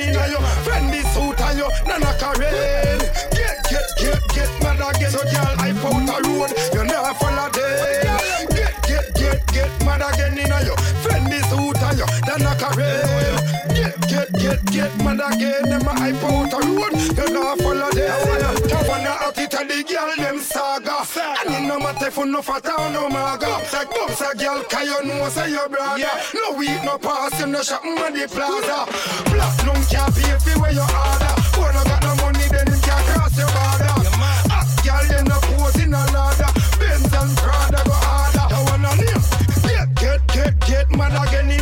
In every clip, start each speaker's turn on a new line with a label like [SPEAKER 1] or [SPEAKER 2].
[SPEAKER 1] in a you. Friend me suit and yo' nana Karen. Get, get, get, get mad again. So girl, I found a road, you never follow them. Get, get, get, get mad again in a you. Friend suit and yo' nana Karen. Get, get, get, get mad again. Them I found a road. them saga. saga. And it no matter for no fat or no maga. Take bumps a girl, cause you know say your brother. Yeah. No weed, no pass, you no shop on the plaza. Plus, no can't pay for where you order. When I got no money, then you can't cross your border. Hot girl, you no pose in a ladder. Benz and Prada go harder. I wanna name. Get, get, get, get mad again.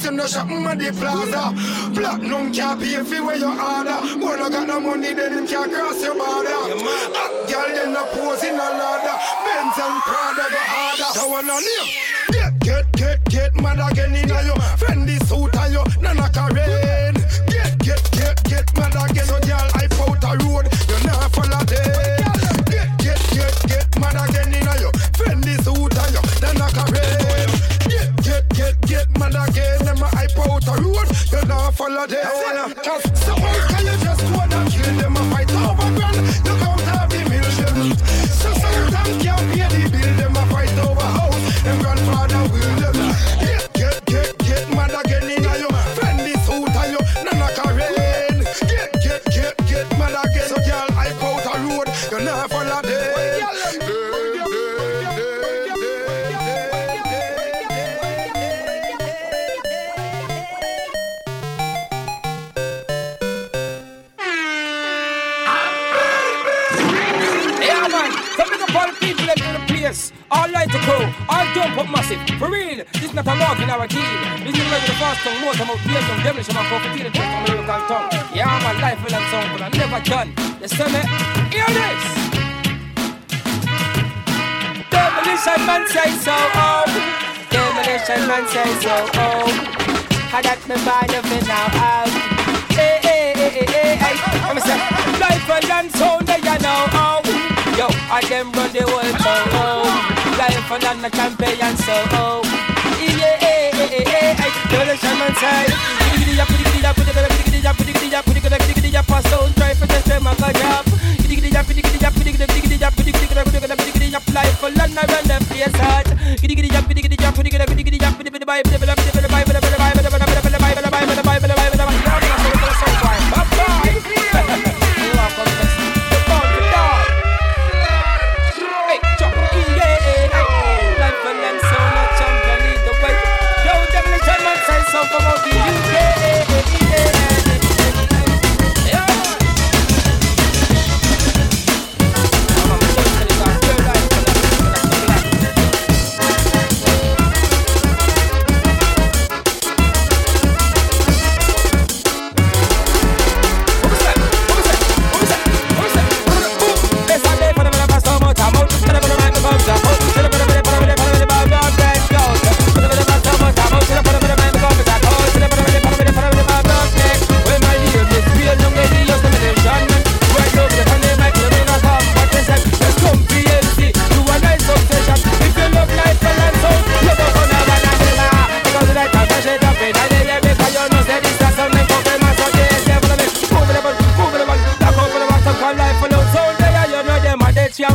[SPEAKER 1] Plus you no shopping at the plaza. Platinum can't pay for where you order. When no got no money then him can't cross your border. Hot girl then no pose in a ladder Benz and Prada go harder. So when I live Get, get, get, get mad again in you.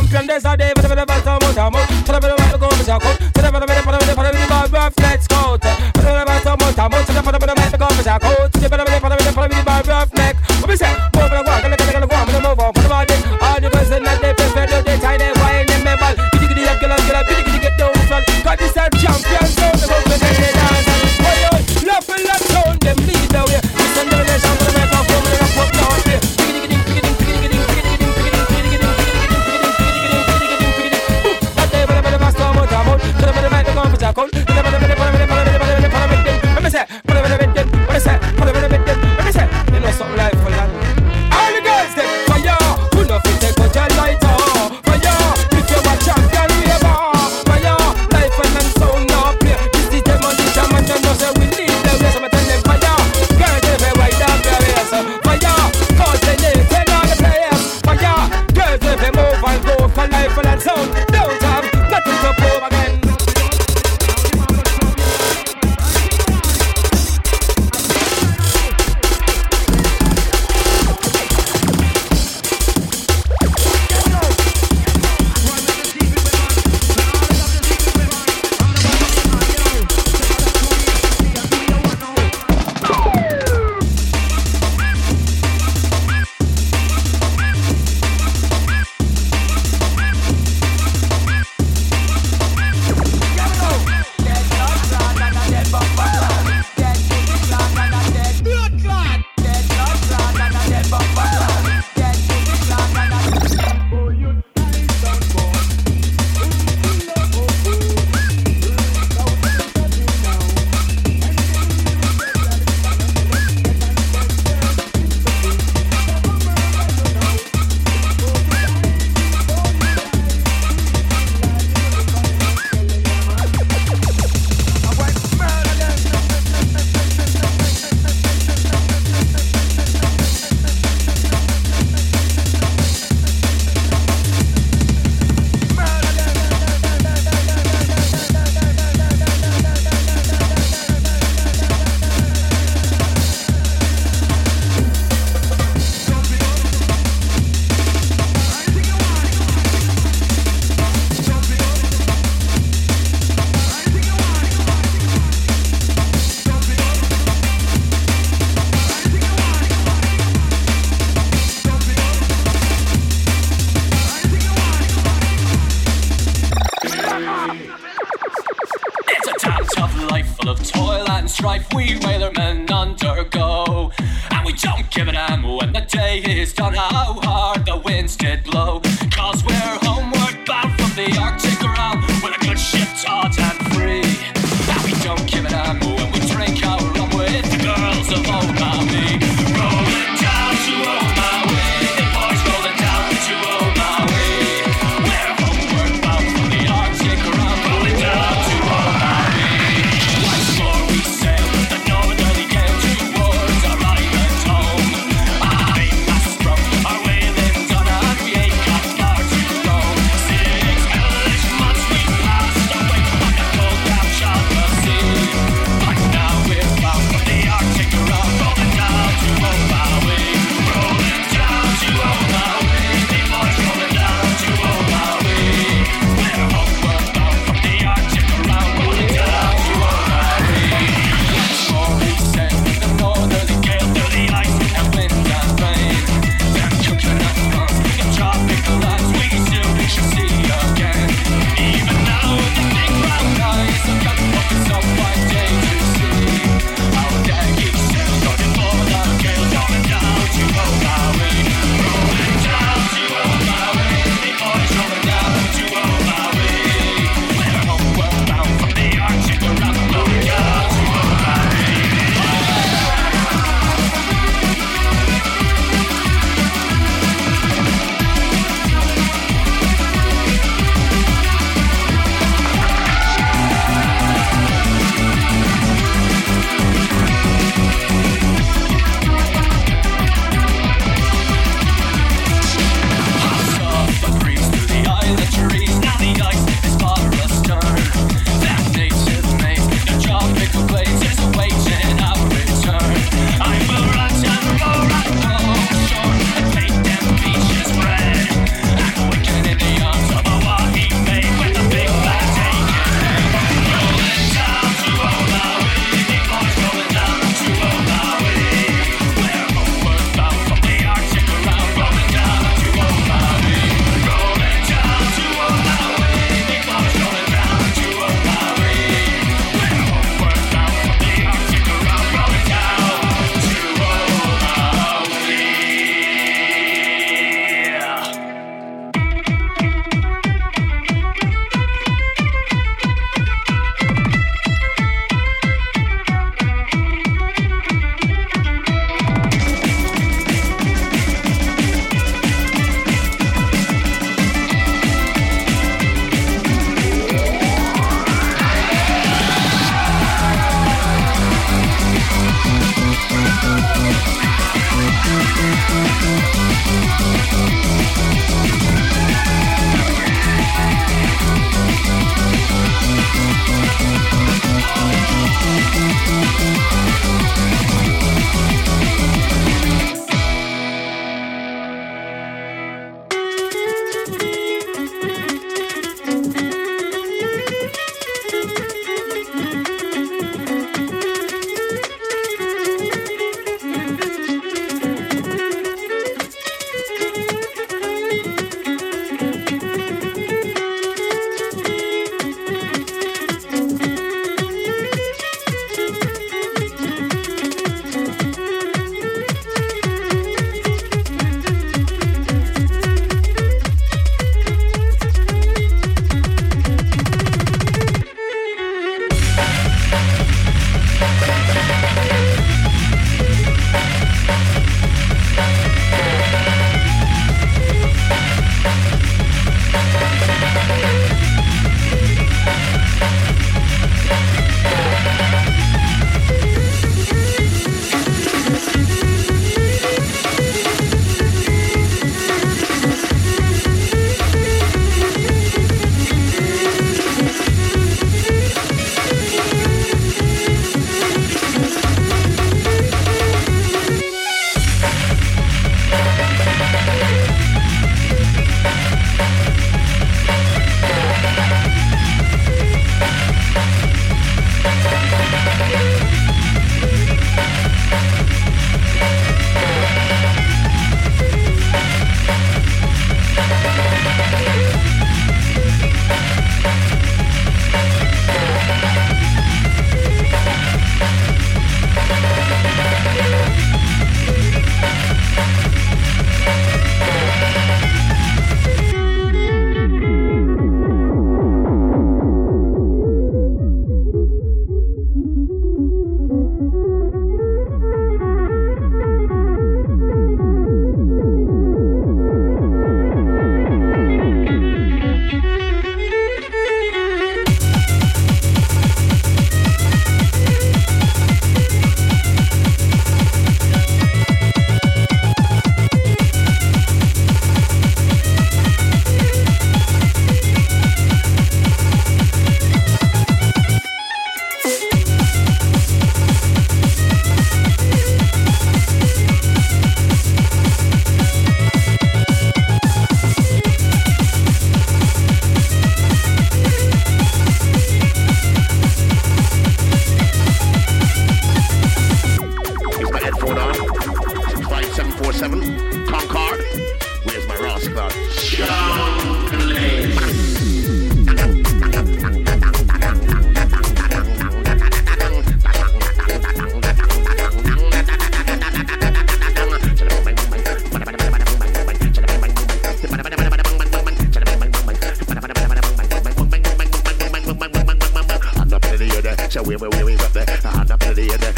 [SPEAKER 2] Are the champion. There's a day for the bottom, bottom, bottom. Tell them what to go, Mr. Coach. Tell them what to follow me, follow me, follow me, let's go. Tell them what to bottom, bottom. Tell them what to go, Mr. Coach. Tell them what to life and sound. Don't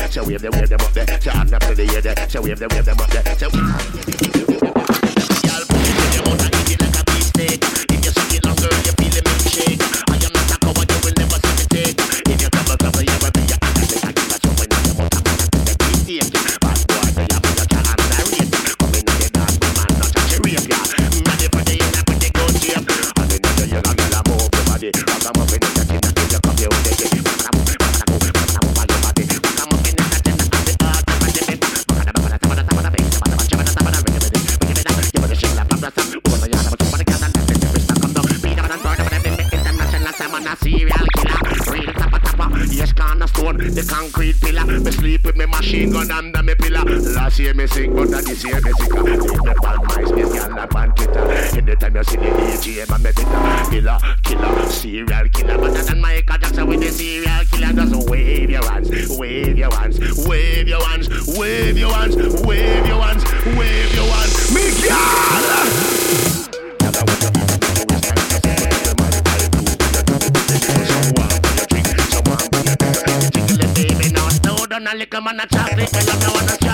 [SPEAKER 3] there. So
[SPEAKER 4] wave them, wave them up there. So I'm not pretty here there. So wave them, wave them up there. So. Year me sick, but this year me sicker. Leave me pan MySpace, girl, not pan Twitter. Anytime you see the AGM, I'm a bitter. Killer, killer, serial killer. Better than Michael Jackson with the serial killer. Just wave your hands, wave your hands, wave your hands, wave your hands, wave your hands, wave your hands. Me girl. a liquor man a chocolate, well I'm now on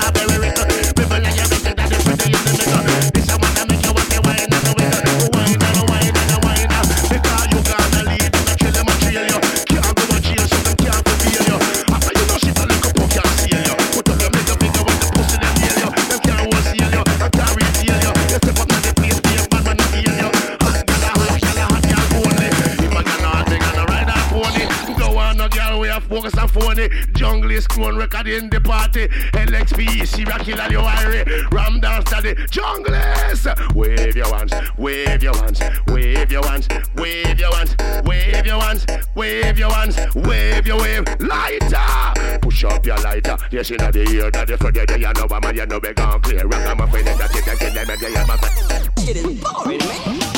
[SPEAKER 4] killer, you worry. Ram dance to the junglist. Wave your hands, wave your hands, wave your hands, wave your hands, wave your hands, wave your hands, wave your wave. Lighter, push up your lighter. Yes, in the ear that you forget you know man, you know be gone clear. I'm a friend that you can kill them and they have a
[SPEAKER 2] It is boring, man.